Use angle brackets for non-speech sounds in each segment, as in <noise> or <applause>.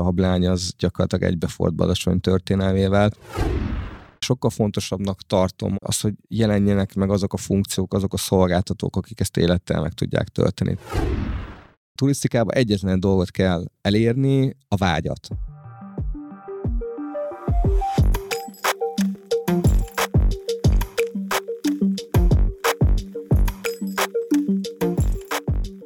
a hablány az gyakorlatilag egybefort Badacsony történelmével. Sokkal fontosabbnak tartom azt, hogy jelenjenek meg azok a funkciók, azok a szolgáltatók, akik ezt élettel meg tudják tölteni. A turisztikában egyetlen dolgot kell elérni, a vágyat.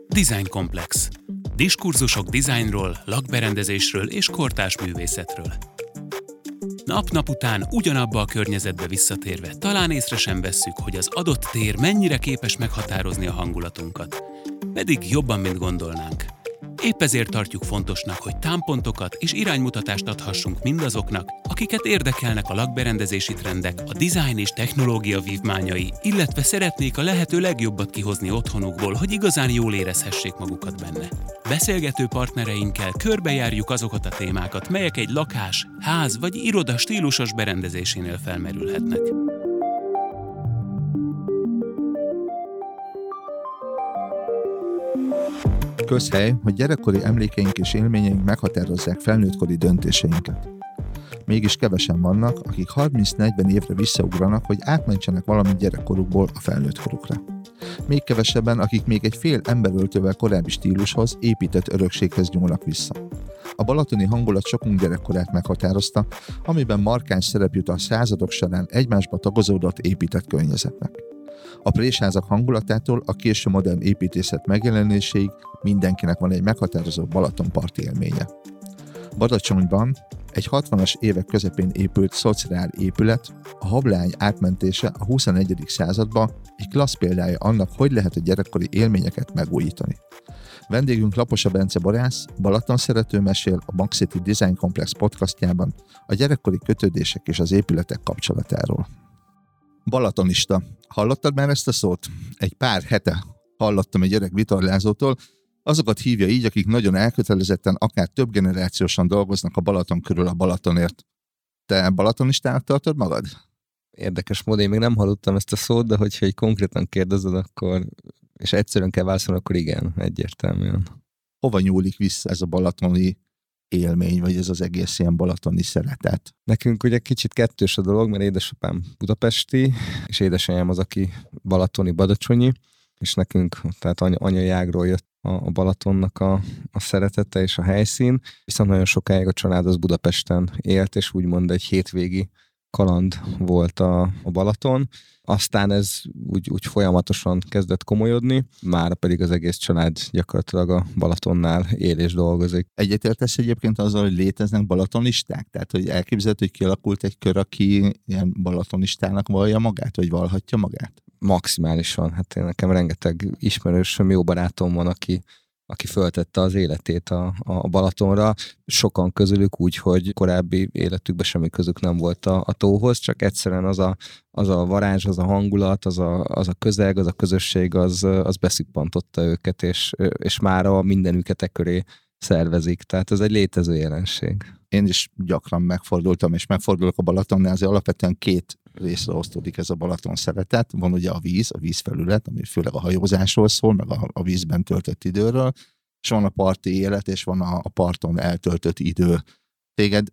Design Komplex. Diskurzusok dizájnról, lakberendezésről és kortás művészetről. Nap-nap után ugyanabba a környezetbe visszatérve talán észre sem vesszük, hogy az adott tér mennyire képes meghatározni a hangulatunkat. Pedig jobban, mint gondolnánk. Épp ezért tartjuk fontosnak, hogy támpontokat és iránymutatást adhassunk mindazoknak, akiket érdekelnek a lakberendezési trendek, a design és technológia vívmányai, illetve szeretnék a lehető legjobbat kihozni otthonukból, hogy igazán jól érezhessék magukat benne. Beszélgető partnereinkkel körbejárjuk azokat a témákat, melyek egy lakás, ház vagy iroda stílusos berendezésénél felmerülhetnek. Közhely, hogy gyerekkori emlékeink és élményeink meghatározzák felnőttkori döntéseinket. Mégis kevesen vannak, akik 30-40 évre visszaugranak, hogy átmentsenek valamit gyerekkorukból a felnőttkorukra. Még kevesebben, akik még egy fél emberöltővel korábbi stílushoz, épített örökséghez nyúlnak vissza. A balatoni hangulat sokunk gyerekkorát meghatározta, amiben markáns szerep jut a századok során egymásba tagozódott épített környezetnek. A présházak hangulatától a késő modern építészet megjelenéséig mindenkinek van egy meghatározó Balatonparti élménye. Badacsonyban egy 60-as évek közepén épült szociál épület, a hablány átmentése a 21. századba egy klassz példája annak, hogy lehet a gyerekkori élményeket megújítani. Vendégünk Laposa Bence Borász, Balaton szerető mesél a Bank City Design Complex podcastjában a gyerekkori kötődések és az épületek kapcsolatáról. Balatonista. Hallottad már ezt a szót? Egy pár hete hallottam egy öreg vitorlázótól, azokat hívja így, akik nagyon elkötelezetten, akár több generációsan dolgoznak a Balaton körül a Balatonért. Te balatonistának tartod magad? Érdekes módon, én még nem hallottam ezt a szót, de hogyha egy konkrétan kérdezed, akkor, és egyszerűen kell válaszolni, akkor igen, egyértelműen. Hova nyúlik vissza ez a balatoni élmény, vagy ez az egész ilyen balatoni szeretet? Nekünk ugye kicsit kettős a dolog, mert édesapám budapesti, és édesanyám az, aki balatoni, badacsonyi, és nekünk, tehát any- anyai ágról jött a Balatonnak a, a szeretete és a helyszín, viszont nagyon sokáig a család az Budapesten élt, és úgymond egy hétvégi kaland volt a, a Balaton. Aztán ez úgy, úgy folyamatosan kezdett komolyodni, már pedig az egész család gyakorlatilag a Balatonnál él és dolgozik. Egyetértesz egyébként azzal, hogy léteznek balatonisták? Tehát, hogy elképzelhető, hogy kialakult egy kör, aki ilyen balatonistának vallja magát, vagy valhatja magát? Maximálisan. Hát én nekem rengeteg ismerősöm, jó barátom van, aki aki föltette az életét a, a Balatonra. Sokan közülük úgy, hogy korábbi életükben semmi közük nem volt a, a tóhoz, csak egyszerűen az a, az a varázs, az a hangulat, az a, az a közeg, az a közösség, az, az beszippantotta őket, és, és már a mindenüket e köré szervezik. Tehát ez egy létező jelenség. Én is gyakran megfordultam, és megfordulok a Balatonnál, azért alapvetően két részre osztódik ez a Balaton szeretet. Van ugye a víz, a vízfelület, ami főleg a hajózásról szól, meg a, a vízben töltött időről, és van a parti élet, és van a, a parton eltöltött idő. Téged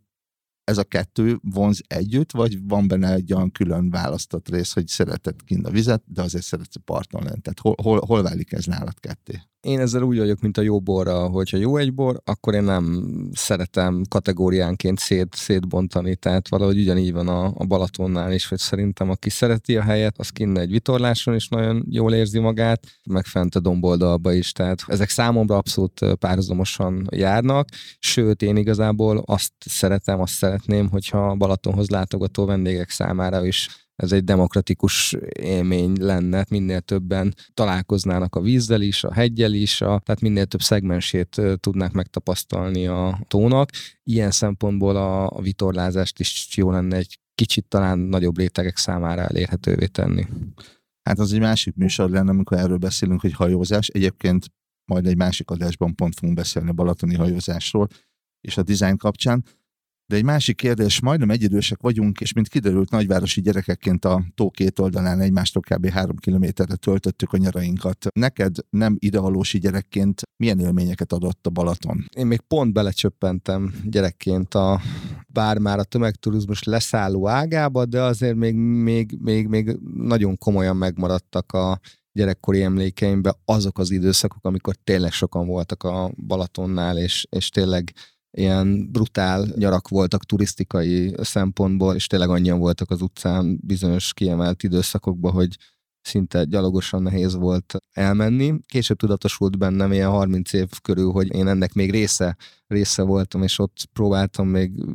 ez a kettő vonz együtt, vagy van benne egy olyan külön választott rész, hogy szereted kint a vizet, de azért szeretsz a parton lenni? Tehát hol, hol, hol válik ez nálad ketté? Én ezzel úgy vagyok, mint a jó borra, hogyha jó egy bor, akkor én nem szeretem kategóriánként szét, szétbontani, tehát valahogy ugyanígy van a, a Balatonnál is, hogy szerintem aki szereti a helyet, az kinne egy vitorláson is nagyon jól érzi magát, meg fent a domboldalba is, tehát ezek számomra abszolút párhuzamosan járnak, sőt én igazából azt szeretem, azt szeretném, hogyha Balatonhoz látogató vendégek számára is ez egy demokratikus élmény lenne, minél többen találkoznának a vízzel is, a hegyel is, a, tehát minél több szegmensét tudnák megtapasztalni a tónak. Ilyen szempontból a, a vitorlázást is jó lenne egy kicsit talán nagyobb rétegek számára elérhetővé tenni. Hát az egy másik műsor lenne, amikor erről beszélünk, hogy hajózás. Egyébként majd egy másik adásban pont fogunk beszélni a balatoni hajózásról és a design kapcsán. De egy másik kérdés, majdnem egyidősek vagyunk, és mint kiderült, nagyvárosi gyerekekként a tó két oldalán egymástól kb. három kilométerre töltöttük a nyarainkat. Neked nem idevalósi gyerekként milyen élményeket adott a Balaton? Én még pont belecsöppentem gyerekként a bár már a tömegturizmus leszálló ágába, de azért még, még, még, még nagyon komolyan megmaradtak a gyerekkori emlékeimben azok az időszakok, amikor tényleg sokan voltak a Balatonnál, és, és tényleg ilyen brutál nyarak voltak turisztikai szempontból, és tényleg annyian voltak az utcán bizonyos kiemelt időszakokban, hogy szinte gyalogosan nehéz volt elmenni. Később tudatosult bennem ilyen 30 év körül, hogy én ennek még része, része voltam, és ott próbáltam még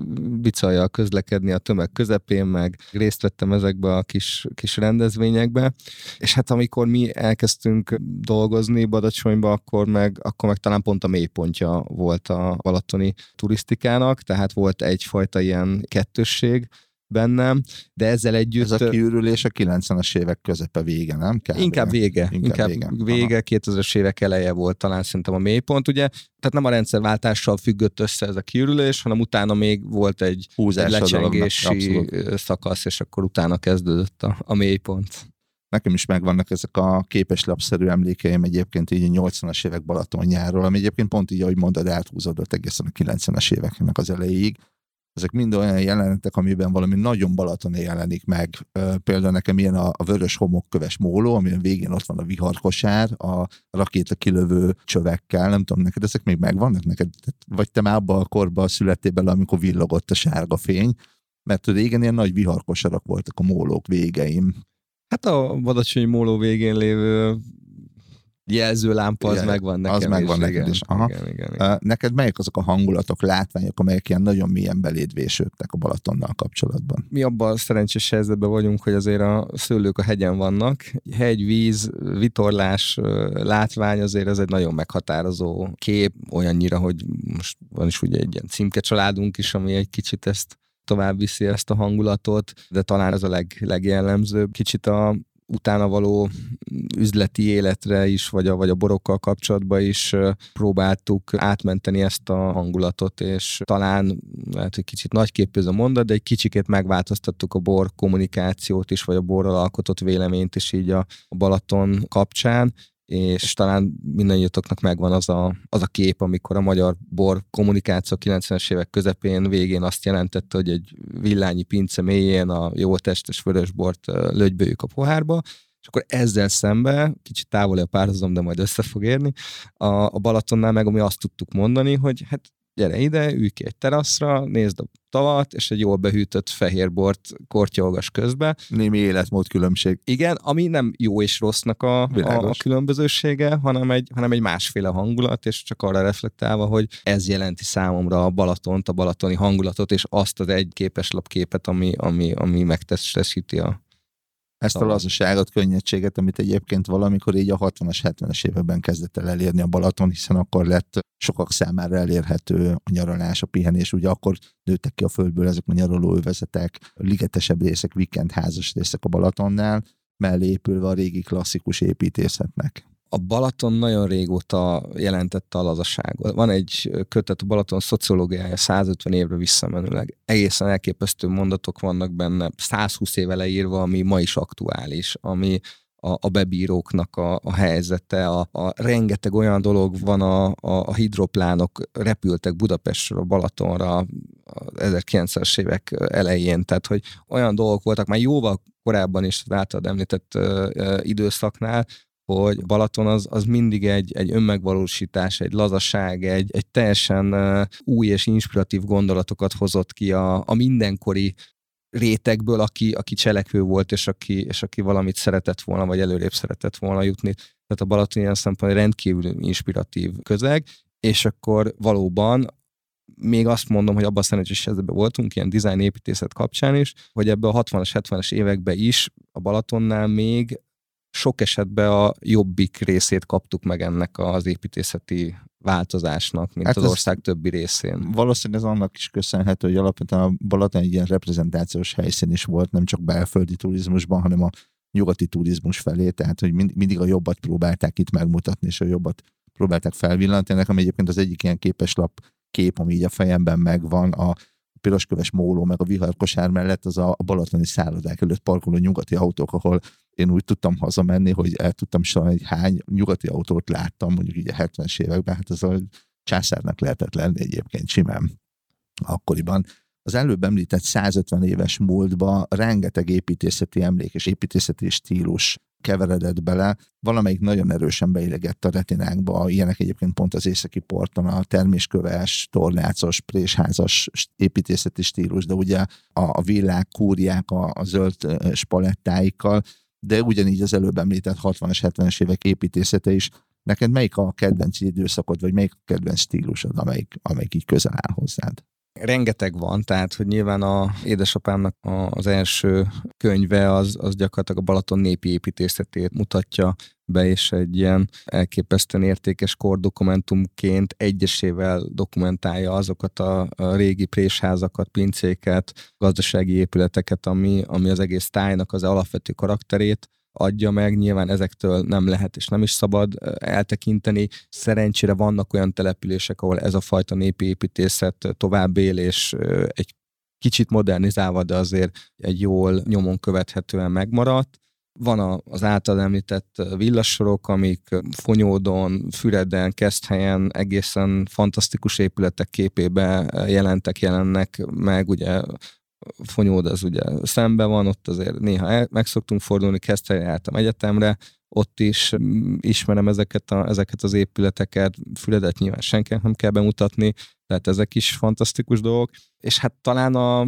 bicajjal közlekedni a tömeg közepén, meg részt vettem ezekbe a kis, kis rendezvényekbe. És hát amikor mi elkezdtünk dolgozni Badacsonyba, akkor meg, akkor meg talán pont a mélypontja volt a balatoni turisztikának, tehát volt egyfajta ilyen kettősség, bennem, de ezzel együtt... Ez a kiürülés a 90-es évek közepe vége, nem? Kb. Inkább vége. Inkább, inkább vége. vége 2000-es évek eleje volt talán szerintem a mélypont, ugye? Tehát nem a rendszerváltással függött össze ez a kiürülés, hanem utána még volt egy, Húzás egy lecsengési szakasz, és akkor utána kezdődött a, a mélypont. Nekem is megvannak ezek a képeslapszerű emlékeim egyébként így a 80-as évek Balatonjáról, ami egyébként pont így, ahogy mondod, áthúzódott egészen a 90-es éveknek az elejéig ezek mind olyan jelenetek, amiben valami nagyon balatoni jelenik meg. Például nekem ilyen a, a vörös homokköves móló, ami a végén ott van a viharkosár, a rakéta kilövő csövekkel, nem tudom, neked ezek még megvannak neked? Vagy te már abban a korban születtél bele, amikor villogott a sárga fény? Mert régen ilyen nagy viharkosarak voltak a mólók végeim. Hát a Badacsonyi móló végén lévő jelzőlámpa, az igen, megvan nekem Az megvan is, neked is. Aha. Igen, igen, igen. Neked melyek azok a hangulatok, látványok, amelyek ilyen nagyon mélyen beléd vésődtek a Balatonnal kapcsolatban? Mi abban a szerencsés helyzetben vagyunk, hogy azért a szőlők a hegyen vannak. Hegy, víz, vitorlás, látvány azért ez egy nagyon meghatározó kép, olyannyira, hogy most van is ugye egy ilyen címke családunk is, ami egy kicsit ezt tovább viszi ezt a hangulatot, de talán ez a leg, legjellemzőbb. Kicsit a utána való üzleti életre is, vagy a, vagy a borokkal kapcsolatban is próbáltuk átmenteni ezt a hangulatot, és talán lehet, hogy kicsit nagyképű ez a mondat, de egy kicsikét megváltoztattuk a bor kommunikációt is, vagy a borral alkotott véleményt is így a Balaton kapcsán, és talán mindannyiatoknak megvan az a, az a kép, amikor a magyar bor kommunikáció 90-es évek közepén végén azt jelentette, hogy egy villányi pince mélyén a jó testes vörösbort lögyböljük a pohárba, és akkor ezzel szembe, kicsit távoli a párhuzam, de majd össze fog érni, a, a Balatonnál meg ami azt tudtuk mondani, hogy hát gyere ide, ülj ki egy teraszra, nézd a tavat, és egy jól behűtött fehér bort kortyolgas közbe. Némi életmód különbség. Igen, ami nem jó és rossznak a, a, a különbözősége, hanem egy, hanem egy másféle hangulat, és csak arra reflektálva, hogy ez jelenti számomra a Balatont, a balatoni hangulatot, és azt az egy képeslapképet, ami, ami, ami megtestesíti a, ezt a lazaságot, könnyedséget, amit egyébként valamikor így a 60-as, 70-es években kezdett el elérni a Balaton, hiszen akkor lett sokak számára elérhető a nyaralás, a pihenés. Ugye akkor nőttek ki a földből ezek a nyaralóövezetek, ligetesebb részek, házas részek a Balatonnál, mellé épülve a régi klasszikus építészetnek a Balaton nagyon régóta jelentette a lazaságot. Van egy kötet a Balaton szociológiája 150 évre visszamenőleg. Egészen elképesztő mondatok vannak benne, 120 éve leírva, ami ma is aktuális, ami a, a bebíróknak a, a helyzete, a, a rengeteg olyan dolog van, a, a, a hidroplánok repültek Budapestről, Balatonra a 1900-es évek elején, tehát hogy olyan dolgok voltak már jóval korábban is az általad említett ö, ö, időszaknál, hogy Balaton az, az mindig egy, egy önmegvalósítás, egy lazaság, egy, egy teljesen új és inspiratív gondolatokat hozott ki a, a mindenkori rétegből, aki, aki cselekvő volt, és aki, és aki valamit szeretett volna, vagy előrébb szeretett volna jutni. Tehát a Balaton ilyen szempontból rendkívül inspiratív közeg, és akkor valóban még azt mondom, hogy abban a szerencsés helyzetben voltunk, ilyen design építészet kapcsán is, hogy ebbe a 60-as, 70-es években is a Balatonnál még sok esetben a jobbik részét kaptuk meg ennek az építészeti változásnak, mint hát az ország többi részén. Valószínűleg ez annak is köszönhető, hogy alapvetően a Balaton egy ilyen reprezentációs helyszín is volt, nem csak belföldi turizmusban, hanem a nyugati turizmus felé, tehát hogy mindig a jobbat próbálták itt megmutatni, és a jobbat próbálták felvillantani. Nekem egyébként az egyik ilyen képeslap kép, ami így a fejemben megvan, a pirosköves móló, meg a viharkosár mellett az a, balatoni szállodák előtt parkoló nyugati autók, ahol én úgy tudtam hazamenni, hogy el tudtam sorolni, hogy hány nyugati autót láttam, mondjuk így a 70-es években, hát az a császárnak lehetett lenni egyébként simán akkoriban. Az előbb említett 150 éves múltba rengeteg építészeti emlék és építészeti stílus keveredett bele, valamelyik nagyon erősen beillegett a retinánkba, ilyenek egyébként pont az északi porton a termésköves, tornácos, présházas építészeti stílus, de ugye a, a villák, kúriák, a, a zöld spalettáikkal, de ugyanígy az előbb említett 60-as, 70-es évek építészete is. Neked melyik a kedvenc időszakod, vagy melyik a kedvenc stílusod, amelyik, amelyik így közel áll hozzád? Rengeteg van, tehát hogy nyilván a édesapámnak az első könyve az, az gyakorlatilag a Balaton népi építészetét mutatja be, és egy ilyen elképesztően értékes kordokumentumként egyesével dokumentálja azokat a, a régi présházakat, pincéket, gazdasági épületeket, ami, ami az egész tájnak az alapvető karakterét adja meg, nyilván ezektől nem lehet és nem is szabad eltekinteni. Szerencsére vannak olyan települések, ahol ez a fajta népi építészet tovább él, és egy kicsit modernizálva, de azért egy jól nyomon követhetően megmaradt. Van az által említett villassorok, amik Fonyódon, Füreden, Keszthelyen egészen fantasztikus épületek képébe jelentek, jelennek meg, ugye Fonyód az ugye szembe van, ott azért néha el, meg szoktunk fordulni, kezdte jártam egyetemre, ott is mm, ismerem ezeket, a, ezeket az épületeket, Füledet nyilván senkinek nem kell bemutatni, tehát ezek is fantasztikus dolgok, és hát talán a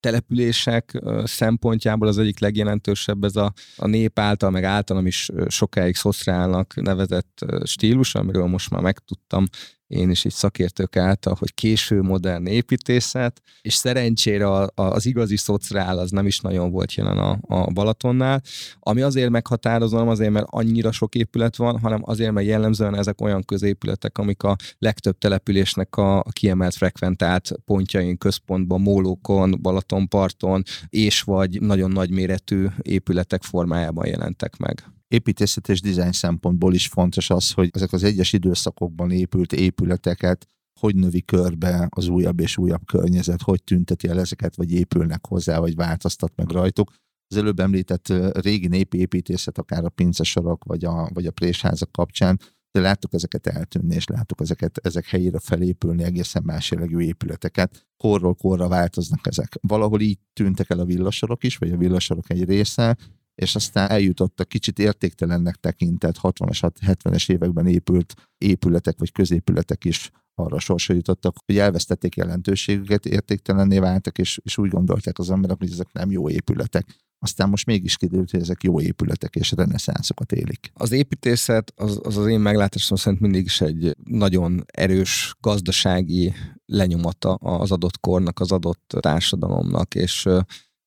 települések szempontjából az egyik legjelentősebb ez a, a nép által, meg általam is sokáig szoszrálnak nevezett stílus, amiről most már megtudtam én is így szakértők által, hogy késő modern építészet, és szerencsére a, az igazi szociál az nem is nagyon volt jelen a, a Balatonnál, ami azért meghatározó, nem azért, mert annyira sok épület van, hanem azért, mert jellemzően ezek olyan középületek, amik a legtöbb településnek a, a kiemelt frekventált pontjain, központban, mólókon, Balatonparton, és vagy nagyon nagy méretű épületek formájában jelentek meg építészet és dizájn szempontból is fontos az, hogy ezek az egyes időszakokban épült épületeket hogy növi körbe az újabb és újabb környezet, hogy tünteti el ezeket, vagy épülnek hozzá, vagy változtat meg rajtuk. Az előbb említett régi népi építészet, akár a pincesorok, vagy a, vagy a présházak kapcsán, de láttuk ezeket eltűnni, és láttuk ezeket, ezek helyére felépülni egészen más jellegű épületeket. Korról korra változnak ezek. Valahol így tűntek el a villasorok is, vagy a villasorok egy része, és aztán eljutott a kicsit értéktelennek tekintett 60-as, 70-es években épült épületek vagy középületek is arra sorsa jutottak, hogy elvesztették jelentőségüket, értéktelenné váltak, és, és úgy gondolták az emberek, hogy ezek nem jó épületek. Aztán most mégis kiderült, hogy ezek jó épületek és reneszánszokat élik. Az építészet az az, az én meglátásom szerint mindig is egy nagyon erős gazdasági lenyomata az adott kornak, az adott társadalomnak, és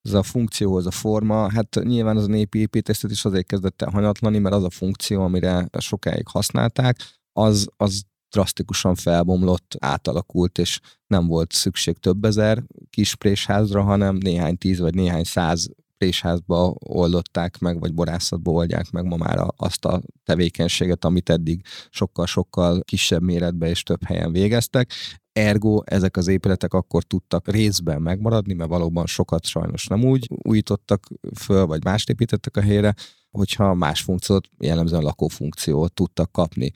ez a funkció, ez a forma, hát nyilván az a népi építészet is azért kezdett el hanyatlani, mert az a funkció, amire sokáig használták, az, az drasztikusan felbomlott, átalakult, és nem volt szükség több ezer kis présházra, hanem néhány tíz vagy néhány száz présházba oldották meg, vagy borászatba oldják meg ma már azt a tevékenységet, amit eddig sokkal-sokkal kisebb méretben és több helyen végeztek. Ergo ezek az épületek akkor tudtak részben megmaradni, mert valóban sokat sajnos nem úgy újítottak föl, vagy mást építettek a helyre, hogyha más funkciót, jellemzően lakófunkciót tudtak kapni.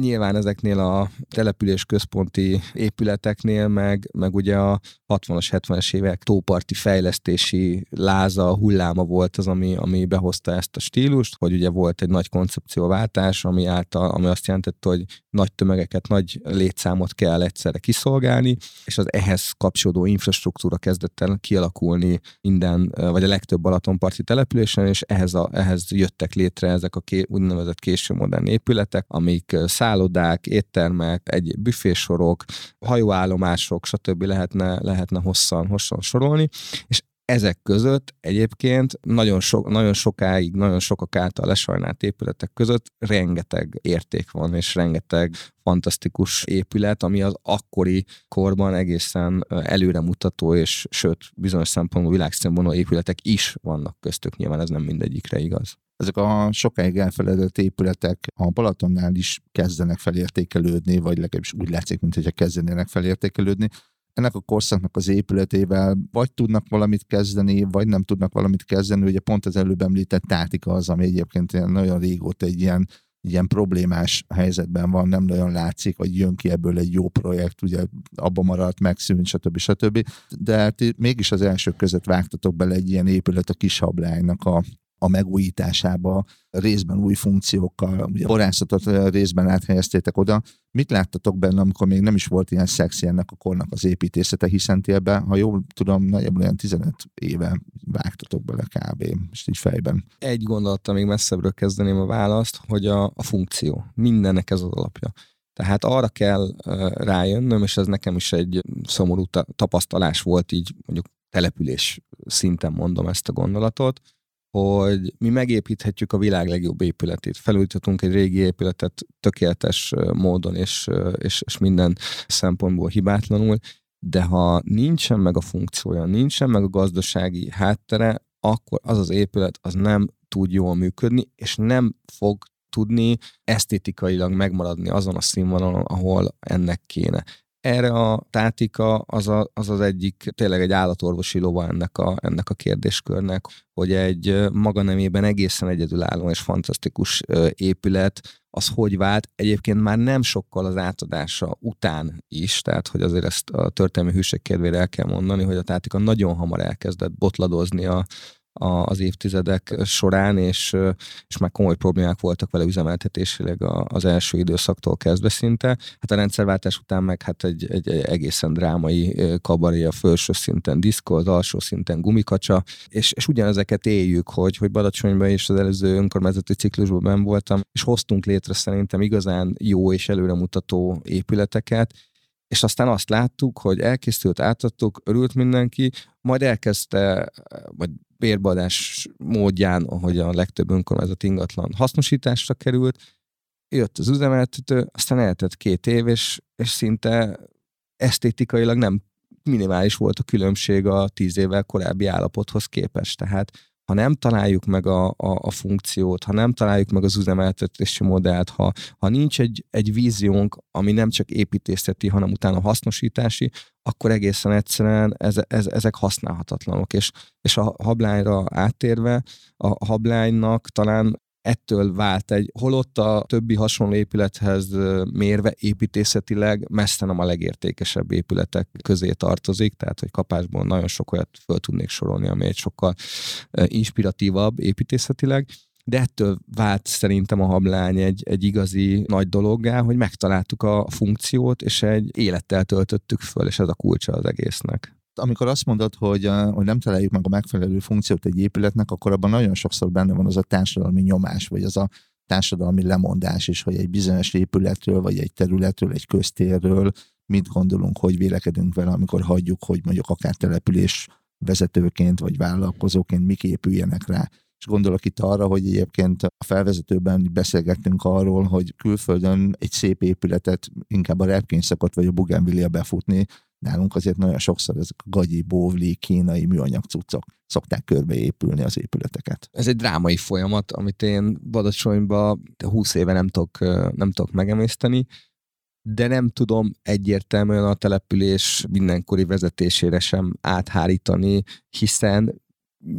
Nyilván ezeknél a település központi épületeknél, meg, meg ugye a 60-as, 70-es évek tóparti fejlesztési láza, hulláma volt az, ami, ami behozta ezt a stílust, hogy ugye volt egy nagy koncepcióváltás, ami által, ami azt jelentette, hogy nagy tömegeket, nagy létszámot kell egyszerre kiszolgálni, és az ehhez kapcsolódó infrastruktúra kezdett el kialakulni minden, vagy a legtöbb Balatonparti településen, és ehhez, a, ehhez jöttek létre ezek a ké, úgynevezett késő modern épületek, amik szállodák, éttermek, egy büfésorok, hajóállomások, stb. lehetne, lehetne hosszan, hosszan sorolni, és ezek között egyébként nagyon, sok, nagyon sokáig, nagyon sokak által lesajnált épületek között rengeteg érték van, és rengeteg fantasztikus épület, ami az akkori korban egészen előremutató, és sőt, bizonyos szempontból világszínvonalú épületek is vannak köztük, nyilván ez nem mindegyikre igaz. Ezek a sokáig elfeledett épületek a Balatonnál is kezdenek felértékelődni, vagy legalábbis úgy látszik, mintha kezdenének felértékelődni ennek a korszaknak az épületével vagy tudnak valamit kezdeni, vagy nem tudnak valamit kezdeni. Ugye pont az előbb említett tátika az, ami egyébként nagyon régóta egy ilyen ilyen problémás helyzetben van, nem nagyon látszik, hogy jön ki ebből egy jó projekt, ugye abba maradt, megszűnt, stb. stb. De hát mégis az elsők között vágtatok bele egy ilyen épület a kis hablánynak a, a megújításába, részben új funkciókkal, ugye borászatot részben áthelyeztétek oda. Mit láttatok benne, amikor még nem is volt ilyen szexi ennek a kornak az építészete, hiszen ti ebbe, ha jól tudom, nagyjából olyan 15 éve vágtatok bele kb. és így fejben. Egy gondolattal még messzebbről kezdeném a választ, hogy a, a funkció. Mindennek ez az alapja. Tehát arra kell rájönnöm, és ez nekem is egy szomorú tapasztalás volt így mondjuk település szinten mondom ezt a gondolatot, hogy mi megépíthetjük a világ legjobb épületét. Felújíthatunk egy régi épületet tökéletes módon és, és, és minden szempontból hibátlanul, de ha nincsen meg a funkciója, nincsen meg a gazdasági háttere, akkor az az épület az nem tud jól működni, és nem fog tudni esztétikailag megmaradni azon a színvonalon, ahol ennek kéne erre a tátika az, a, az az egyik, tényleg egy állatorvosi lova ennek a, ennek a kérdéskörnek, hogy egy maga nemében egészen egyedülálló és fantasztikus épület, az hogy vált, egyébként már nem sokkal az átadása után is, tehát hogy azért ezt a történelmi hűség kedvére el kell mondani, hogy a tátika nagyon hamar elkezdett botladozni a, az évtizedek során, és, és már komoly problémák voltak vele üzemeltetésileg az első időszaktól kezdve szinte. Hát a rendszerváltás után meg hát egy, egy egészen drámai kabaré a felső szinten diszkó, az alsó szinten gumikacsa, és, és ugyanezeket éljük, hogy, hogy Badacsonyban és az előző önkormányzati ciklusban ben voltam, és hoztunk létre szerintem igazán jó és előremutató épületeket, és aztán azt láttuk, hogy elkészült, átadtuk, örült mindenki, majd elkezdte, vagy bérbeadás módján, ahogy a legtöbb önkormányzat ingatlan hasznosításra került, jött az üzemeltető, aztán eltett két év, és, és szinte esztétikailag nem minimális volt a különbség a tíz évvel korábbi állapothoz képest. Tehát ha nem találjuk meg a, a, a funkciót, ha nem találjuk meg az üzemeltetési modellt, ha, ha nincs egy, egy víziónk, ami nem csak építészeti, hanem utána hasznosítási, akkor egészen egyszerűen ez, ez, ezek használhatatlanok. És, és a hablányra áttérve, a hablánynak talán ettől vált egy, holott a többi hasonló épülethez mérve építészetileg messze nem a legértékesebb épületek közé tartozik, tehát hogy kapásból nagyon sok olyat föl tudnék sorolni, ami egy sokkal inspiratívabb építészetileg, de ettől vált szerintem a hablány egy, egy igazi nagy dologgá, hogy megtaláltuk a funkciót, és egy élettel töltöttük föl, és ez a kulcsa az egésznek amikor azt mondod, hogy, hogy nem találjuk meg a megfelelő funkciót egy épületnek, akkor abban nagyon sokszor benne van az a társadalmi nyomás, vagy az a társadalmi lemondás is, hogy egy bizonyos épületről, vagy egy területről, egy köztérről mit gondolunk, hogy vélekedünk vele, amikor hagyjuk, hogy mondjuk akár település vezetőként, vagy vállalkozóként mik épüljenek rá. És gondolok itt arra, hogy egyébként a felvezetőben beszélgettünk arról, hogy külföldön egy szép épületet inkább a repkényszakot vagy a bugenvillia befutni, Nálunk azért nagyon sokszor ezek a gagyi, bóvli, kínai műanyag cuccok szokták körbeépülni az épületeket. Ez egy drámai folyamat, amit én Badacsonyba 20 éve nem tudok, nem tudok megemészteni, de nem tudom egyértelműen a település mindenkori vezetésére sem áthárítani, hiszen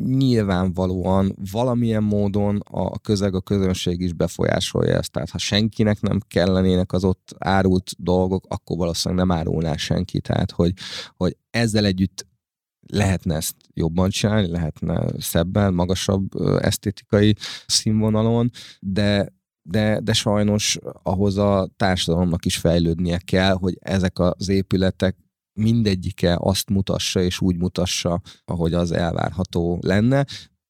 nyilvánvalóan valamilyen módon a közeg, a közönség is befolyásolja ezt. Tehát ha senkinek nem kellenének az ott árult dolgok, akkor valószínűleg nem árulná senki. Tehát, hogy, hogy ezzel együtt lehetne ezt jobban csinálni, lehetne szebben, magasabb esztétikai színvonalon, de de, de sajnos ahhoz a társadalomnak is fejlődnie kell, hogy ezek az épületek mindegyike azt mutassa és úgy mutassa, ahogy az elvárható lenne.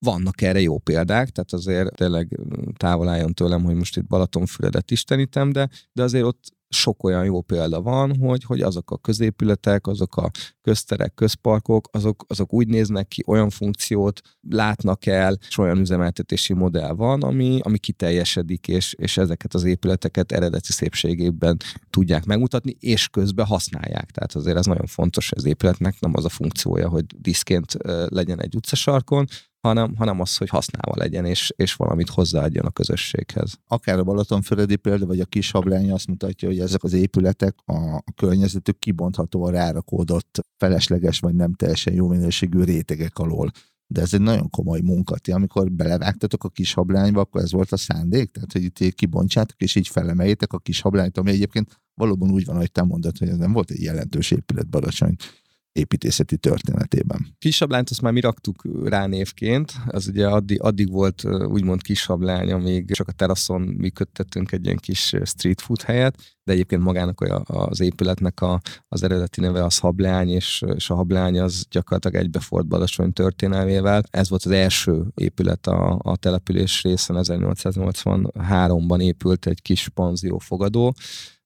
Vannak erre jó példák, tehát azért tényleg távol álljon tőlem, hogy most itt Balatonfüredet istenítem, de, de azért ott sok olyan jó példa van, hogy, hogy azok a középületek, azok a közterek, közparkok, azok, azok úgy néznek ki, olyan funkciót látnak el, és olyan üzemeltetési modell van, ami, ami kiteljesedik, és, és ezeket az épületeket eredeti szépségében tudják megmutatni, és közben használják. Tehát azért ez nagyon fontos az épületnek, nem az a funkciója, hogy diszként legyen egy utcasarkon, hanem, hanem az, hogy használva legyen, és, és valamit hozzáadjon a közösséghez. Akár a Balatonfüredi példa, vagy a kis hablány azt mutatja, hogy ezek az épületek a, a környezetük kibonthatóan rárakódott felesleges, vagy nem teljesen jó minőségű rétegek alól de ez egy nagyon komoly munka. Ti, amikor belevágtatok a kis hablányba, akkor ez volt a szándék? Tehát, hogy itt kibontsátok, és így felemeljétek a kis hablányt, ami egyébként valóban úgy van, hogy te mondod, hogy ez nem volt egy jelentős épület Balacsony építészeti történetében. Kisablányt azt már mi raktuk rá névként, az ugye addig, addig volt úgymond kisablány, amíg csak a teraszon működtettünk egy ilyen kis street food helyet, de egyébként magának az épületnek a, az eredeti neve az hablány, és, és a hablány az gyakorlatilag egybefort Balacsony történelmével. Ez volt az első épület a, a település részen, 1883-ban épült egy kis panzió fogadó,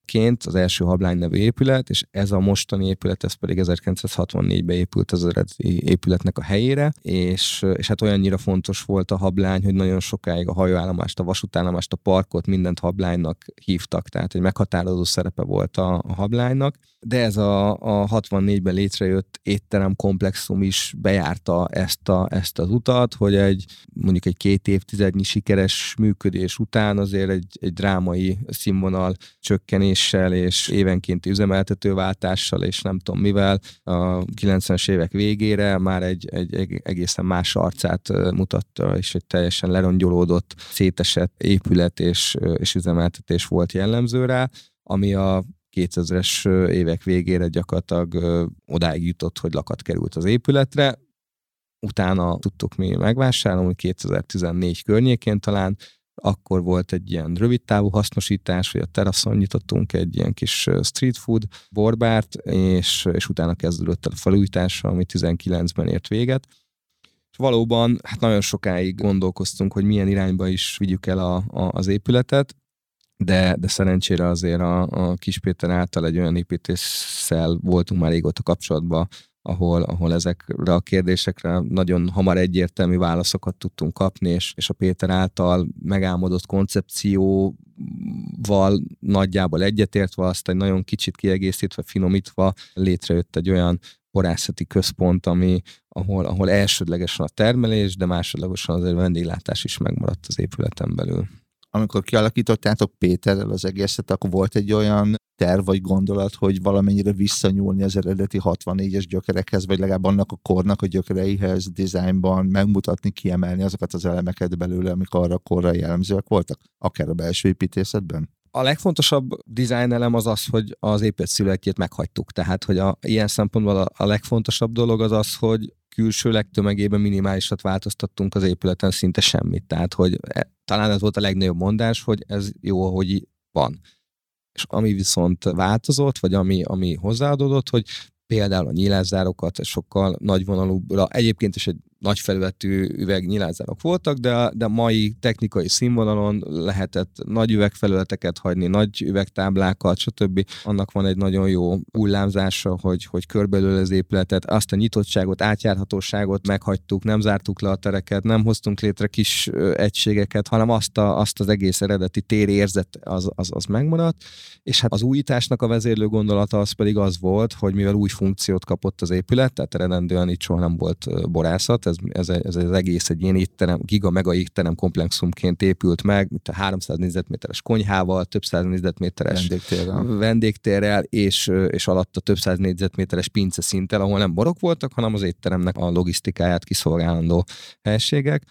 ként az első Hablány nevű épület, és ez a mostani épület, ez pedig 1964-ben épült az eredeti épületnek a helyére, és, és hát olyannyira fontos volt a Hablány, hogy nagyon sokáig a hajóállomást, a vasútállomást, a parkot, mindent Hablánynak hívtak, tehát egy meghatározó szerepe volt a, a Hablánynak, de ez a, a 64-ben létrejött étterem komplexum is bejárta ezt, a, ezt az utat, hogy egy mondjuk egy két évtizednyi sikeres működés után azért egy, egy drámai színvonal csökkenéssel és évenkénti üzemeltetőváltással és nem tudom mivel a 90-es évek végére már egy, egy egészen más arcát mutatta, és egy teljesen lerongyolódott, szétesett épület és, és üzemeltetés volt jellemző rá, ami a 2000-es évek végére gyakorlatilag odáig jutott, hogy lakat került az épületre. Utána tudtuk mi megvásárolni, 2014 környékén talán, akkor volt egy ilyen rövid távú hasznosítás, hogy a teraszon nyitottunk egy ilyen kis street food borbárt, és, és utána kezdődött a felújítása, ami 19-ben ért véget. És valóban hát nagyon sokáig gondolkoztunk, hogy milyen irányba is vigyük el a, a, az épületet, de, de szerencsére azért a, a Kis Péter által egy olyan építéssel voltunk már régóta kapcsolatban, ahol, ahol ezekre a kérdésekre nagyon hamar egyértelmű válaszokat tudtunk kapni, és, és a Péter által megálmodott koncepcióval nagyjából egyetértve, azt egy nagyon kicsit kiegészítve, finomítva létrejött egy olyan borászati központ, ami, ahol, ahol elsődlegesen a termelés, de másodlagosan azért vendéglátás is megmaradt az épületen belül amikor kialakítottátok Péterrel az egészet, akkor volt egy olyan terv vagy gondolat, hogy valamennyire visszanyúlni az eredeti 64-es gyökerekhez, vagy legalább annak a kornak a gyökereihez, dizájnban, megmutatni, kiemelni azokat az elemeket belőle, amik arra korra jellemzőek voltak, akár a belső építészetben? A legfontosabb design elem az az, hogy az épület szülőkét meghagytuk. Tehát, hogy a, ilyen szempontból a, a legfontosabb dolog az az, hogy külső legtömegében minimálisat változtattunk az épületen, szinte semmit. Tehát, hogy e, talán ez volt a legnagyobb mondás, hogy ez jó, ahogy van. És ami viszont változott, vagy ami, ami hozzáadódott, hogy például a nyílászárokat sokkal nagyvonalúbbra, egyébként is egy nagy felületű üvegnyilázárak voltak, de de mai technikai színvonalon lehetett nagy üvegfelületeket hagyni, nagy üvegtáblákat, stb. Annak van egy nagyon jó hullámzása, hogy, hogy körbelül az épületet, azt a nyitottságot, átjárhatóságot meghagytuk, nem zártuk le a tereket, nem hoztunk létre kis egységeket, hanem azt, a, azt az egész eredeti térérzet az, az, az megmaradt, és hát az újításnak a vezérlő gondolata az pedig az volt, hogy mivel új funkciót kapott az épület, tehát eredendően itt soha nem volt borászat, ez, ez, ez az egész egy ilyen étterem, giga mega étterem komplexumként épült meg, mint a 300 négyzetméteres konyhával, több száz négyzetméteres vendégtérrel, vendégtérrel és, és alatta több száz négyzetméteres pince szinttel, ahol nem borok voltak, hanem az étteremnek a logisztikáját kiszolgálandó helységek.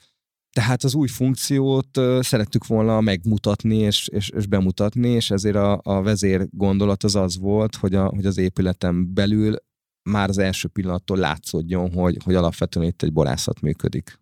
Tehát az új funkciót szerettük volna megmutatni és, és, és bemutatni, és ezért a, a vezér gondolat az az volt, hogy, a, hogy az épületen belül már az első pillanattól látszódjon, hogy, hogy alapvetően itt egy borászat működik.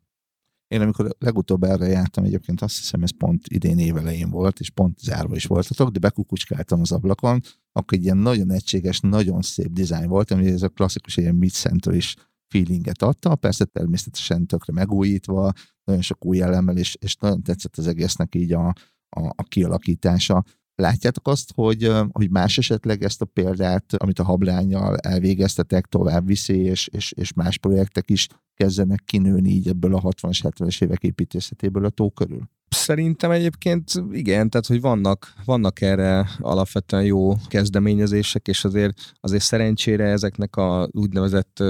Én amikor legutóbb erre jártam, egyébként azt hiszem, ez pont idén évelején volt, és pont zárva is voltatok, de bekukucskáltam az ablakon, akkor egy ilyen nagyon egységes, nagyon szép dizájn volt, ami ez a klasszikus ilyen mid is feelinget adta, persze természetesen tökre megújítva, nagyon sok új elemmel, és, és nagyon tetszett az egésznek így a, a, a kialakítása. Látjátok azt, hogy, hogy más esetleg ezt a példát, amit a hablányjal elvégeztetek, tovább viszi, és, és, és más projektek is kezdenek kinőni így ebből a 60-as, 70-es évek építészetéből a tó körül? Szerintem egyébként igen, tehát hogy vannak, vannak erre alapvetően jó kezdeményezések, és azért, azért szerencsére ezeknek a úgynevezett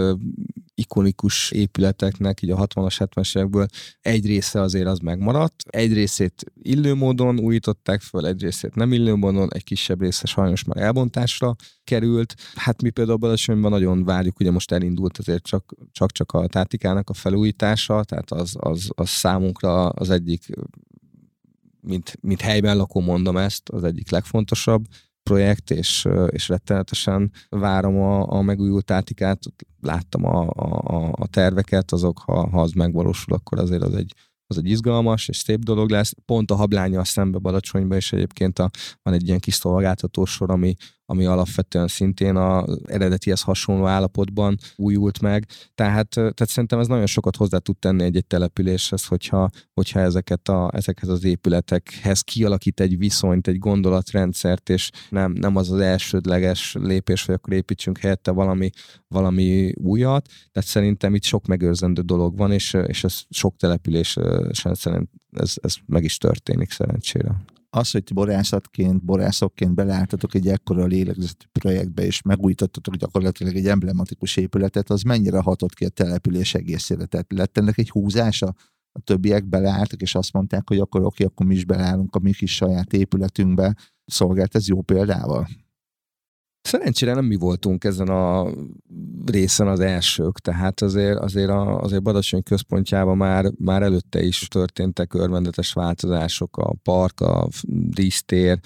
ikonikus épületeknek, így a 60-as, 70-es évekből egy része azért az megmaradt. Egy részét illő módon újították föl, egy részét nem illő módon, egy kisebb része sajnos már elbontásra került. Hát mi például Balacsonyban nagyon várjuk, ugye most elindult azért csak, csak, csak a tátikának a felújítása, tehát az, az, az számunkra az egyik mint, mint helyben lakó mondom ezt, az egyik legfontosabb projekt, és, és rettenetesen várom a, a megújult tátikát, láttam a, a, a terveket, azok, ha, ha az megvalósul, akkor azért az egy, az egy izgalmas és szép dolog lesz. Pont a hablánya szembe Balacsonyba, és egyébként a, van egy ilyen kis szolgáltatósor, ami, ami alapvetően szintén a eredetihez hasonló állapotban újult meg. Tehát, tehát szerintem ez nagyon sokat hozzá tud tenni egy-egy településhez, hogyha, hogyha ezeket a, ezekhez az épületekhez kialakít egy viszonyt, egy gondolatrendszert, és nem, nem az az elsődleges lépés, hogy akkor építsünk helyette valami, valami újat. Tehát szerintem itt sok megőrzendő dolog van, és, és ez sok településen szerint ez, ez meg is történik szerencsére az, hogy borászatként, borászokként beleálltatok egy ekkora lélegzetű projektbe, és megújítottatok gyakorlatilag egy emblematikus épületet, az mennyire hatott ki a település egészére? Tehát lett ennek egy húzása? A többiek beleálltak, és azt mondták, hogy akkor oké, akkor mi is beleállunk a mi kis saját épületünkbe. Szolgált ez jó példával? Szerencsére nem mi voltunk ezen a részen az elsők, tehát azért, azért, a, azért Badacsony központjában már, már előtte is történtek örvendetes változások, a park, a dísztér,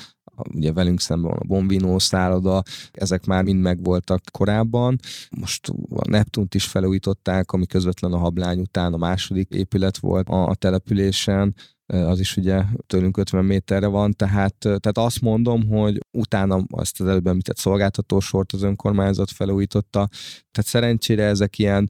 ugye velünk szemben a Bombino szálloda, ezek már mind megvoltak korábban. Most a Neptunt is felújították, ami közvetlen a hablány után a második épület volt a, a településen az is ugye tőlünk 50 méterre van, tehát, tehát azt mondom, hogy utána azt az előbb említett szolgáltatósort az önkormányzat felújította, tehát szerencsére ezek ilyen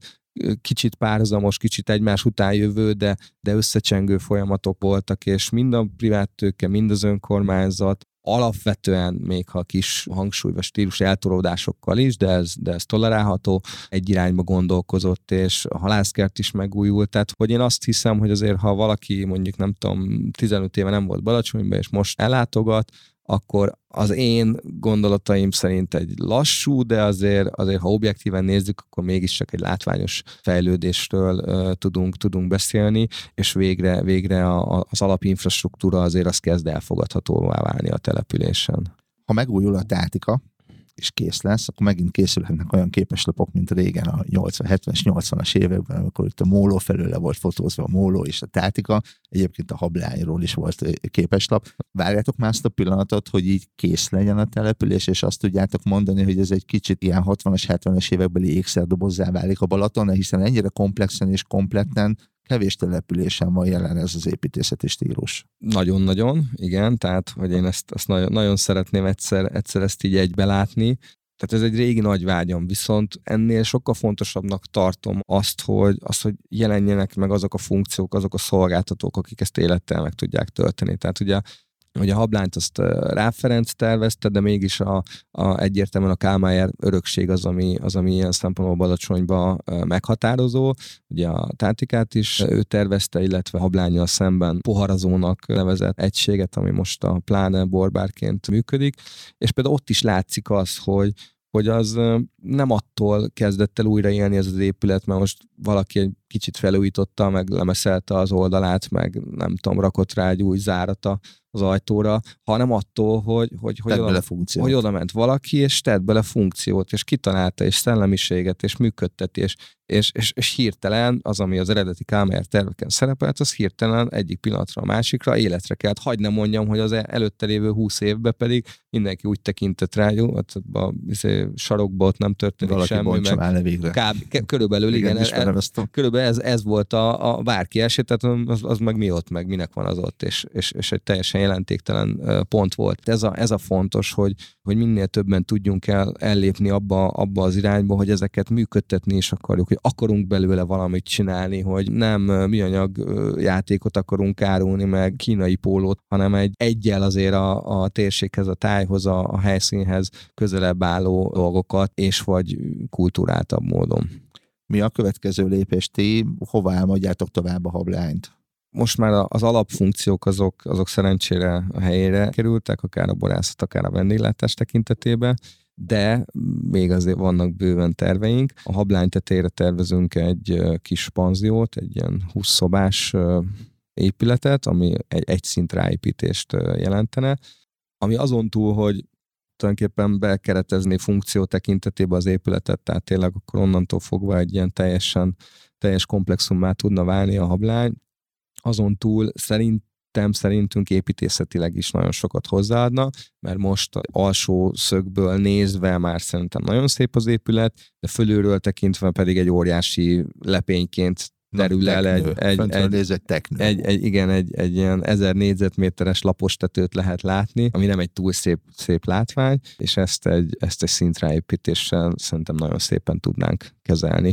kicsit párhuzamos, kicsit egymás után jövő, de, de összecsengő folyamatok voltak, és mind a privát tőke, mind az önkormányzat alapvetően még ha kis hangsúly vagy stílus eltolódásokkal is, de ez, de ez tolerálható, egy irányba gondolkozott, és a halászkert is megújult, tehát hogy én azt hiszem, hogy azért ha valaki mondjuk nem tudom, 15 éve nem volt Balacsonyban, és most ellátogat, akkor az én gondolataim szerint egy lassú, de azért, azért ha objektíven nézzük, akkor mégis egy látványos fejlődésről uh, tudunk, tudunk beszélni, és végre, végre a, a, az alapinfrastruktúra azért az kezd elfogadhatóvá válni a településen. Ha megújul a tátika, és kész lesz, akkor megint készülhetnek olyan képeslapok, mint régen a 80, 70-es, 80-as években, amikor itt a móló felől le volt fotózva a móló és a tátika, egyébként a hablányról is volt képeslap. Várjátok már azt a pillanatot, hogy így kész legyen a település, és azt tudjátok mondani, hogy ez egy kicsit ilyen 60-as, 70-es évekbeli ékszerdobozzá válik a Balaton, hiszen ennyire komplexen és kompletten kevés településen van jelen ez az építészeti stílus. Nagyon-nagyon, igen, tehát hogy én ezt, ezt nagyon, nagyon szeretném egyszer, egyszer ezt így egybe látni, tehát ez egy régi nagy vágyam, viszont ennél sokkal fontosabbnak tartom azt, hogy, azt, hogy jelenjenek meg azok a funkciók, azok a szolgáltatók, akik ezt élettel meg tudják tölteni. Tehát ugye hogy a hablányt azt Ráf Ferenc tervezte, de mégis a, a, egyértelműen a Kálmájer örökség az, ami, az, ami ilyen szempontból Balacsonyba meghatározó. Ugye a Tátikát is ő tervezte, illetve hablányjal szemben poharazónak nevezett egységet, ami most a pláne borbárként működik, és például ott is látszik az, hogy hogy az nem attól kezdett el újraélni ez az épület, mert most valaki egy kicsit felújította, meg lemeszelte az oldalát, meg nem tudom, rakott rá egy új zárata az ajtóra, hanem attól, hogy, hogy, hogy, oda, hogy oda ment valaki, és tett bele funkciót, és kitalálta, és szellemiséget, és működteti, és, és, és, hirtelen az, ami az eredeti kámer terveken szerepelt, az hirtelen egyik pillanatra a másikra életre kelt. Hagy nem mondjam, hogy az e- előtte lévő húsz évben pedig mindenki úgy tekintett rá, jó, ott a, izé, sarokba ott nem történik valaki semmi. Meg, végre. Kb, körülbelül igen, igen el, körülbelül ez, ez volt a, a bárki eset, tehát az, az meg mi ott, meg minek van az ott, és, és, és egy teljesen jelentéktelen pont volt. Ez a, ez a fontos, hogy, hogy minél többen tudjunk el, ellépni abba, abba az irányba, hogy ezeket működtetni is akarjuk, hogy akarunk belőle valamit csinálni, hogy nem műanyag játékot akarunk árulni, meg kínai pólót, hanem egy egyel azért a, a térséghez, a tájhoz, a, a helyszínhez közelebb álló dolgokat, és vagy kultúráltabb módon. Mi a következő lépés? Ti hová elmondjátok tovább a hablányt? most már az alapfunkciók azok, azok szerencsére a helyére kerültek, akár a borászat, akár a vendéglátás tekintetében, de még azért vannak bőven terveink. A hablány tetejére tervezünk egy kis panziót, egy ilyen 20 szobás épületet, ami egy egyszint ráépítést jelentene, ami azon túl, hogy tulajdonképpen bekeretezni funkció tekintetében az épületet, tehát tényleg akkor onnantól fogva egy ilyen teljesen teljes komplexummá tudna válni a hablány. Azon túl szerintem, szerintünk építészetileg is nagyon sokat hozzáadna, mert most alsó szögből nézve már szerintem nagyon szép az épület, de fölülről tekintve pedig egy óriási lepényként derül el egy, egy, egy, egy, egy, egy, igen, egy, egy ilyen ezer négyzetméteres lapos tetőt lehet látni, ami nem egy túl szép, szép látvány, és ezt egy, ezt egy szintráépítéssel szerintem nagyon szépen tudnánk kezelni.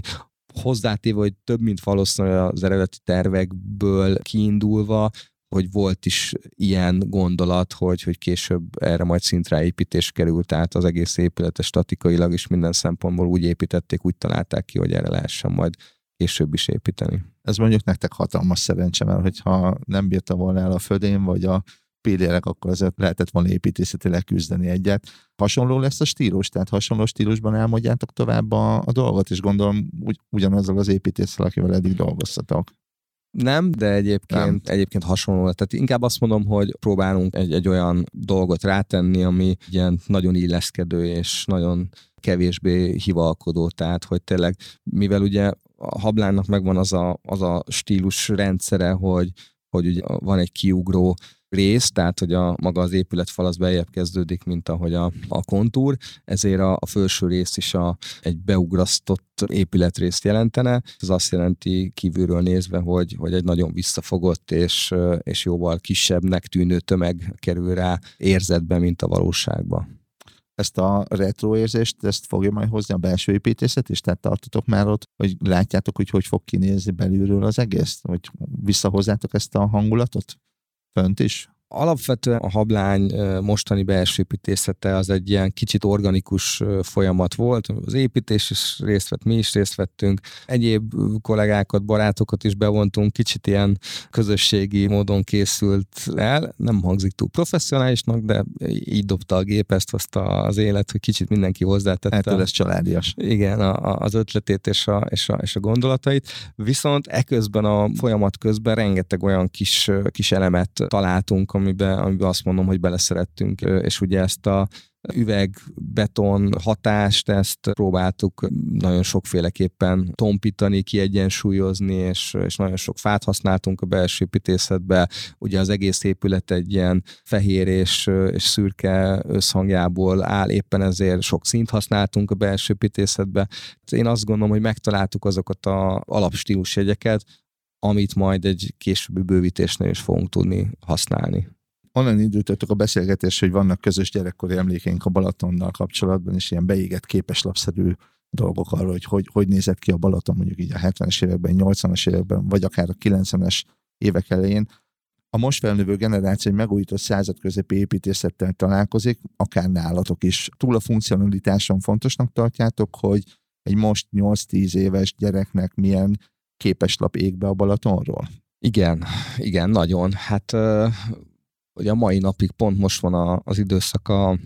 Hozzátéve, hogy több, mint valószínűleg az eredeti tervekből kiindulva, hogy volt is ilyen gondolat, hogy, hogy később erre majd szintre építés került, tehát az egész épületet statikailag is minden szempontból úgy építették, úgy találták ki, hogy erre lehessen majd később is építeni. Ez mondjuk nektek hatalmas szerencse, mert hogyha nem bírta volna el a födén, vagy a pillérek, akkor azért lehetett volna építészetileg küzdeni egyet. Hasonló lesz a stílus, tehát hasonló stílusban elmondjátok tovább a, a dolgot, és gondolom ugy, ugyanazzal az építéssel, akivel eddig dolgoztatok. Nem, de egyébként, nem. egyébként hasonló. Tehát inkább azt mondom, hogy próbálunk egy, egy olyan dolgot rátenni, ami ilyen nagyon illeszkedő és nagyon kevésbé hivalkodó, tehát hogy tényleg, mivel ugye a hablánnak megvan az a, az a stílus rendszere, hogy, hogy ugye van egy kiugró rész, tehát hogy a maga az épületfal az bejebb kezdődik, mint ahogy a, a kontúr, ezért a, a felső rész is a, egy beugrasztott épületrészt jelentene. Ez azt jelenti kívülről nézve, hogy, hogy egy nagyon visszafogott és, és jóval kisebbnek tűnő tömeg kerül rá érzetbe, mint a valóságban ezt a retro érzést, ezt fogja majd hozni a belső építészet is? Tehát tartotok már ott, hogy látjátok, hogy hogy fog kinézni belülről az egész? Hogy visszahozzátok ezt a hangulatot? Fönt is? Alapvetően a hablány mostani belső építészete az egy ilyen kicsit organikus folyamat volt. Az építés is részt vett, mi is részt vettünk. Egyéb kollégákat, barátokat is bevontunk, kicsit ilyen közösségi módon készült el. Nem hangzik túl professzionálisnak, de így dobta a gép, ezt hozta az élet, hogy kicsit mindenki hozzátette. Ettől lesz családias. Igen, a, a, az ötletét és a, és, a, és a gondolatait. Viszont eközben a folyamat közben rengeteg olyan kis, kis elemet találtunk, amiben, amiben azt mondom, hogy beleszerettünk, és ugye ezt a üvegbeton hatást, ezt próbáltuk nagyon sokféleképpen tompítani, kiegyensúlyozni, és, és nagyon sok fát használtunk a belső építészetbe. Ugye az egész épület egy ilyen fehér és, és szürke összhangjából áll, éppen ezért sok szint használtunk a belső építészetbe. Én azt gondolom, hogy megtaláltuk azokat a alapstílusjegyeket, amit majd egy későbbi bővítésnél is fogunk tudni használni onnan indultatok a beszélgetés, hogy vannak közös gyerekkori emlékeink a Balatonnal kapcsolatban, és ilyen beégett képeslapszerű dolgok arról, hogy, hogy hogy nézett ki a Balaton mondjuk így a 70-es években, 80-as években, vagy akár a 90-es évek elején. A most felnövő generáció egy megújított század közepi építészettel találkozik, akár nálatok is. Túl a funkcionalitáson fontosnak tartjátok, hogy egy most 8-10 éves gyereknek milyen képeslap ég be a Balatonról? Igen, igen, nagyon. Hát ugye a mai napig pont most van az időszaka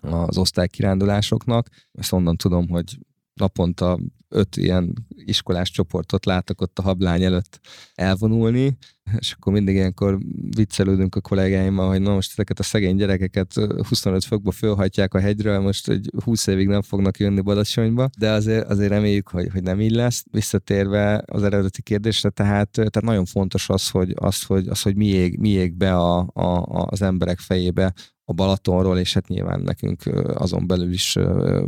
az osztálykirándulásoknak, ezt onnan tudom, hogy naponta öt ilyen iskolás csoportot látok ott a hablány előtt elvonulni, és akkor mindig ilyenkor viccelődünk a kollégáimmal, hogy na most ezeket a szegény gyerekeket 25 fokba fölhajtják a hegyről, most egy 20 évig nem fognak jönni Badacsonyba, de azért, azért reméljük, hogy, hogy nem így lesz. Visszatérve az eredeti kérdésre, tehát, tehát nagyon fontos az, hogy, az, hogy, az, hogy mi, ég, mi ég be a, a, az emberek fejébe a Balatonról, és hát nyilván nekünk azon belül is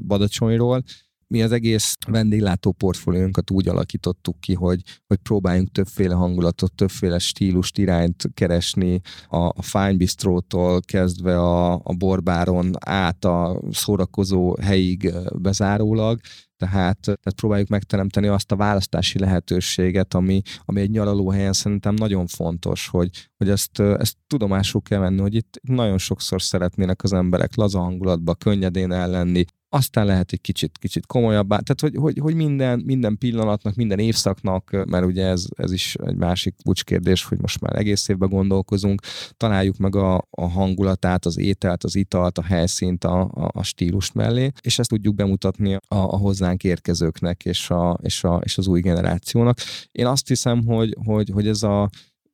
Badacsonyról, mi az egész vendéglátó portfóliónkat úgy alakítottuk ki, hogy, hogy próbáljunk többféle hangulatot, többféle stílust, irányt keresni, a, a fine bistrótól kezdve a, a borbáron át a szórakozó helyig bezárólag, tehát, tehát próbáljuk megteremteni azt a választási lehetőséget, ami, ami egy nyaralóhelyen szerintem nagyon fontos, hogy, hogy ezt, ezt tudomásul kell venni, hogy itt nagyon sokszor szeretnének az emberek laza hangulatba, könnyedén ellenni, aztán lehet egy kicsit, kicsit komolyabbá, tehát hogy, hogy, hogy minden, minden pillanatnak, minden évszaknak, mert ugye ez, ez is egy másik kulcskérdés, hogy most már egész évben gondolkozunk, találjuk meg a, a hangulatát, az ételt, az italt, a helyszínt, a, a, a stílust mellé, és ezt tudjuk bemutatni a, a hozzánk érkezőknek és, a, és, a, és az új generációnak. Én azt hiszem, hogy, hogy, hogy ez a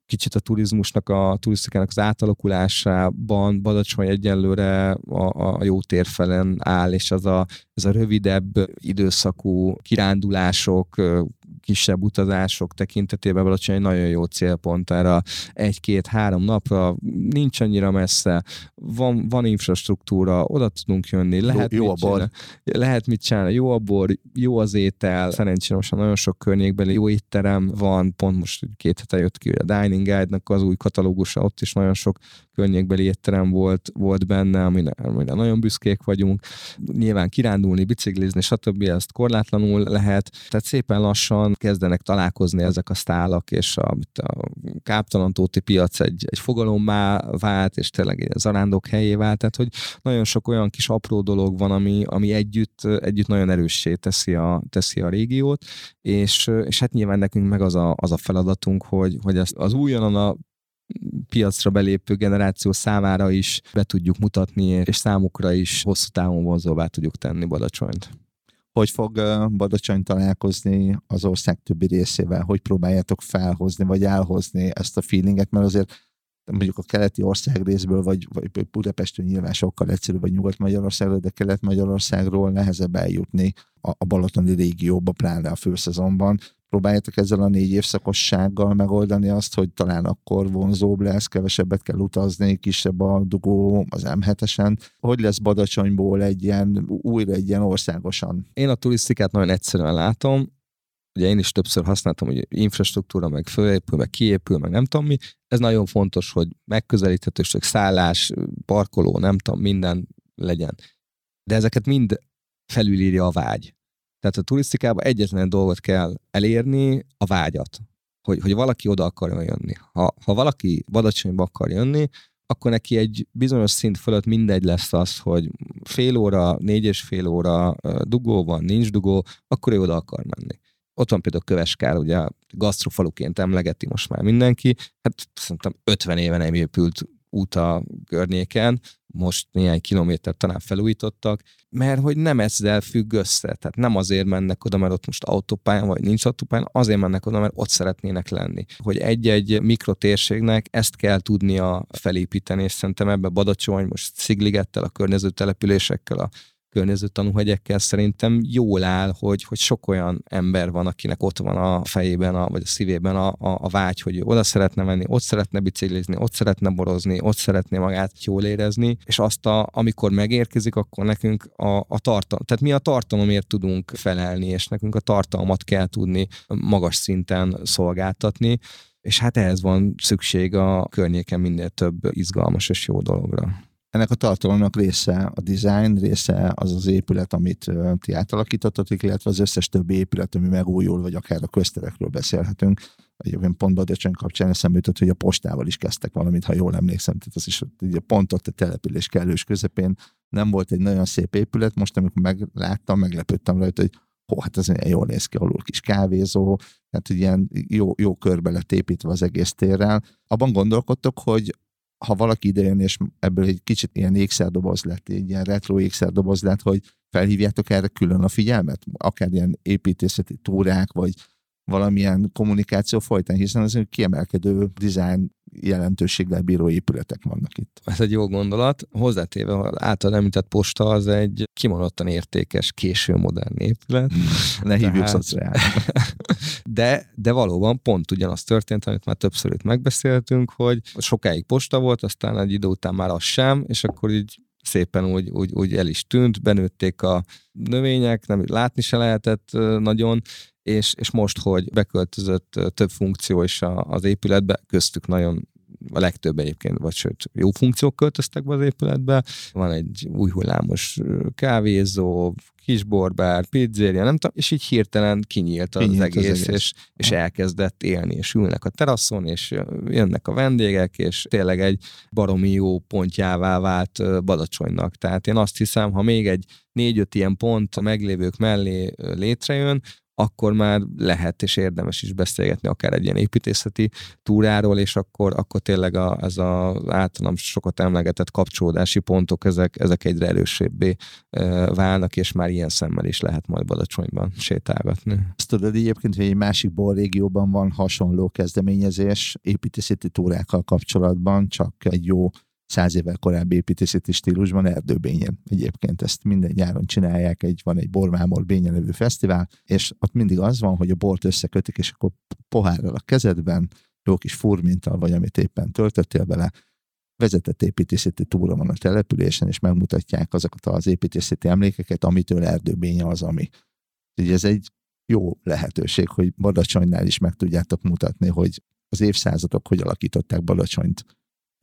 kicsit a turizmusnak, a turisztikának az átalakulásában Badacsony egyelőre a, a jó térfelen áll, és az a, ez a rövidebb időszakú kirándulások, kisebb utazások tekintetében Balacsony egy nagyon jó célpont erre egy-két-három napra, nincs annyira messze, van, van infrastruktúra, oda tudunk jönni, lehet, jó, jó mit, a bor. lehet mit csinálni, jó a bor, jó az étel, szerencsére most nagyon sok környékbeli jó étterem van, pont most két hete jött ki a Dining Guide-nak az új katalógusa, ott is nagyon sok környékbeli étterem volt, volt benne, amire, amire nagyon büszkék vagyunk. Nyilván kirándulni, biciklizni, stb. ezt korlátlanul lehet. Tehát szépen lassan kezdenek találkozni ezek a sztálak, és a, a káptalantóti piac egy, egy fogalommá vált, és tényleg egy zarándok helyé vált. Tehát, hogy nagyon sok olyan kis apró dolog van, ami, ami együtt, együtt nagyon erőssé teszi a, teszi a régiót, és, és hát nyilván nekünk meg az a, az a feladatunk, hogy, hogy az, az újonnan a piacra belépő generáció számára is be tudjuk mutatni, és számukra is hosszú távon vonzóvá tudjuk tenni Badacsonyt. Hogy fog Badacsony találkozni az ország többi részével? Hogy próbáljátok felhozni, vagy elhozni ezt a feelinget? Mert azért mondjuk a keleti ország részből, vagy, vagy Budapestről nyilván sokkal egyszerűbb, vagy Nyugat-Magyarországról, de Kelet-Magyarországról nehezebb eljutni a, a Balatoni régióba, pláne a főszezonban próbáljátok ezzel a négy évszakossággal megoldani azt, hogy talán akkor vonzóbb lesz, kevesebbet kell utazni, kisebb a dugó az M7-esen. Hogy lesz Badacsonyból egy ilyen, újra egy ilyen országosan? Én a turisztikát nagyon egyszerűen látom, ugye én is többször használtam, hogy infrastruktúra meg fölépül, meg kiépül, meg nem tudom mi. Ez nagyon fontos, hogy megközelíthetőség, szállás, parkoló, nem tudom, minden legyen. De ezeket mind felülírja a vágy. Tehát a turisztikában egyetlen dolgot kell elérni, a vágyat. Hogy, hogy valaki oda akar jönni. Ha, ha valaki Badacsonyba akar jönni, akkor neki egy bizonyos szint fölött mindegy lesz az, hogy fél óra, négy és fél óra dugó van, nincs dugó, akkor ő oda akar menni. Ott van például Köveskár, ugye gasztrofaluként emlegeti most már mindenki. Hát szerintem 50 éve nem épült út a környéken, most néhány kilométert talán felújítottak, mert hogy nem ezzel függ össze. Tehát nem azért mennek oda, mert ott most autópályán vagy nincs autópályán, azért mennek oda, mert ott szeretnének lenni. Hogy egy-egy mikrotérségnek ezt kell tudnia felépíteni, és szerintem ebbe Badacsony, most Szigligettel, a környező településekkel, a környező tanúhegyekkel szerintem jól áll, hogy, hogy sok olyan ember van, akinek ott van a fejében, a, vagy a szívében a, a, a vágy, hogy oda szeretne menni, ott szeretne biciklizni, ott szeretne borozni, ott szeretné magát jól érezni, és azt, a, amikor megérkezik, akkor nekünk a, a tartalom, tehát mi a tartalomért tudunk felelni, és nekünk a tartalmat kell tudni magas szinten szolgáltatni, és hát ehhez van szükség a környéken minél több izgalmas és jó dologra. Ennek a tartalomnak része a design, része az az épület, amit ti átalakítottatok, illetve az összes többi épület, ami megújul, vagy akár a közterekről beszélhetünk. Egyébként pont Badacsony kapcsán eszembe jutott, hogy a postával is kezdtek valamit, ha jól emlékszem. Tehát az is ugye pont ott a település kellős közepén nem volt egy nagyon szép épület, most amikor megláttam, meglepődtem rajta, hogy hó, hát ez jól néz ki, alul kis kávézó, tehát ilyen jó, jó körbe lett építve az egész térrel. Abban gondolkodtok, hogy ha valaki idejön, és ebből egy kicsit ilyen ékszerdoboz lett, egy ilyen retro ékszerdoboz lett, hogy felhívjátok erre külön a figyelmet? Akár ilyen építészeti túrák, vagy valamilyen kommunikáció folytán, hiszen az kiemelkedő design jelentőséggel bíró épületek vannak itt. Ez egy jó gondolat. Hozzátéve, által említett posta az egy kimondottan értékes, késő modern épület. ne hívjuk Tehát... <laughs> de, de valóban pont ugyanaz történt, amit már többször itt megbeszéltünk, hogy sokáig posta volt, aztán egy idő után már az sem, és akkor így szépen úgy, úgy, úgy el is tűnt, benőtték a növények, nem látni se lehetett nagyon, és, és most, hogy beköltözött több funkció is az épületbe, köztük nagyon a legtöbb egyébként, vagy sőt, jó funkciók költöztek be az épületbe. Van egy új hullámos kávézó, kis borbár, pizzéria, nem tudom, és így hirtelen kinyílt az, kinyílt egész, az egész, és, és elkezdett élni, és ülnek a teraszon, és jönnek a vendégek, és tényleg egy baromi jó pontjává vált Badacsonynak. Tehát én azt hiszem, ha még egy négy-öt ilyen pont a meglévők mellé létrejön, akkor már lehet és érdemes is beszélgetni akár egy ilyen építészeti túráról, és akkor, akkor tényleg a, ez az általam sokat emlegetett kapcsolódási pontok, ezek, ezek egyre erősebbé válnak, és már ilyen szemmel is lehet majd Badacsonyban sétálgatni. Azt tudod egyébként, hogy egy másik régióban van hasonló kezdeményezés építészeti túrákkal kapcsolatban, csak egy jó száz évvel korábbi építészeti stílusban erdőbényen. Egyébként ezt minden nyáron csinálják, egy, van egy bormámor bényen nevű fesztivál, és ott mindig az van, hogy a bort összekötik, és akkor pohárral a kezedben, jó kis furmintal, vagy amit éppen töltöttél bele, vezetett építészeti túra van a településen, és megmutatják azokat az építészeti emlékeket, amitől erdőbénye az, ami. Ugye ez egy jó lehetőség, hogy Badacsonynál is meg tudjátok mutatni, hogy az évszázadok hogy alakították Badacsonyt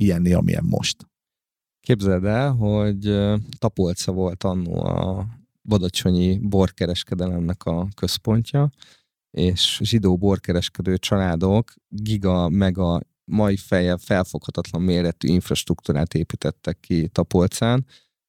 ilyenni, amilyen most. Képzeld el, hogy Tapolca volt annó a badacsonyi borkereskedelemnek a központja, és zsidó borkereskedő családok giga, meg a mai fejjel felfoghatatlan méretű infrastruktúrát építettek ki Tapolcán.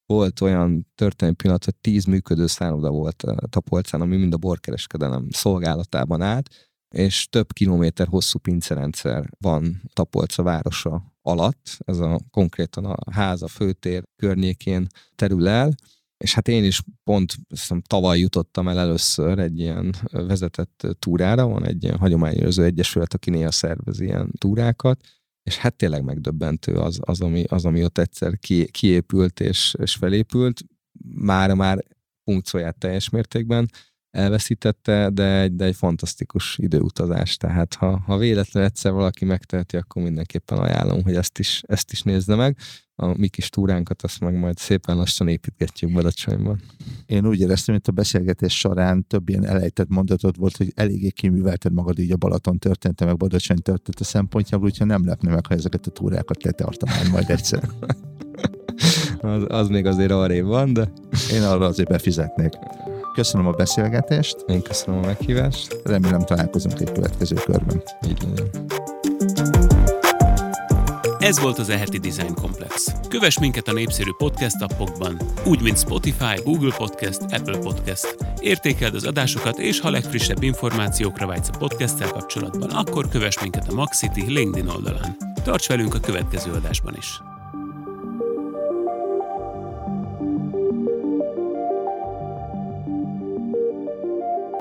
Volt olyan történelmi pillanat, hogy tíz működő szálloda volt Tapolcán, ami mind a borkereskedelem szolgálatában állt, és több kilométer hosszú pincerendszer van Tapolca városa alatt, ez a konkrétan a ház, a főtér környékén terül el, és hát én is pont hiszem, tavaly jutottam el először egy ilyen vezetett túrára, van egy ilyen hagyományőrző egyesület, aki néha szervez ilyen túrákat, és hát tényleg megdöbbentő az, az, ami, az ami ott egyszer ki, kiépült és, és felépült, már már funkcióját teljes mértékben elveszítette, de egy, de egy fantasztikus időutazás, tehát ha, ha véletlenül egyszer valaki megteheti, akkor mindenképpen ajánlom, hogy ezt is, ezt is nézze meg. A mi kis túránkat azt meg majd szépen lassan építgetjük Badacsonyban. Én úgy éreztem, hogy a beszélgetés során több ilyen elejtett mondatot volt, hogy eléggé kiművelted magad így a Balaton története, meg Badacsony története szempontjából, úgyhogy nem lepne meg, ha ezeket a túrákat letartanám majd egyszer. <laughs> az, az még azért arrébb van, de... Én arra azért befizetnék. Köszönöm a beszélgetést. Én köszönöm a meghívást. Remélem találkozunk egy következő körben. Így legyen. Ez volt az Eheti Design Complex. Kövess minket a népszerű podcast appokban, úgy, mint Spotify, Google Podcast, Apple Podcast. Értékeld az adásokat, és ha legfrissebb információkra vágysz a podcasttel kapcsolatban, akkor kövess minket a Maxity LinkedIn oldalán. Tarts velünk a következő adásban is!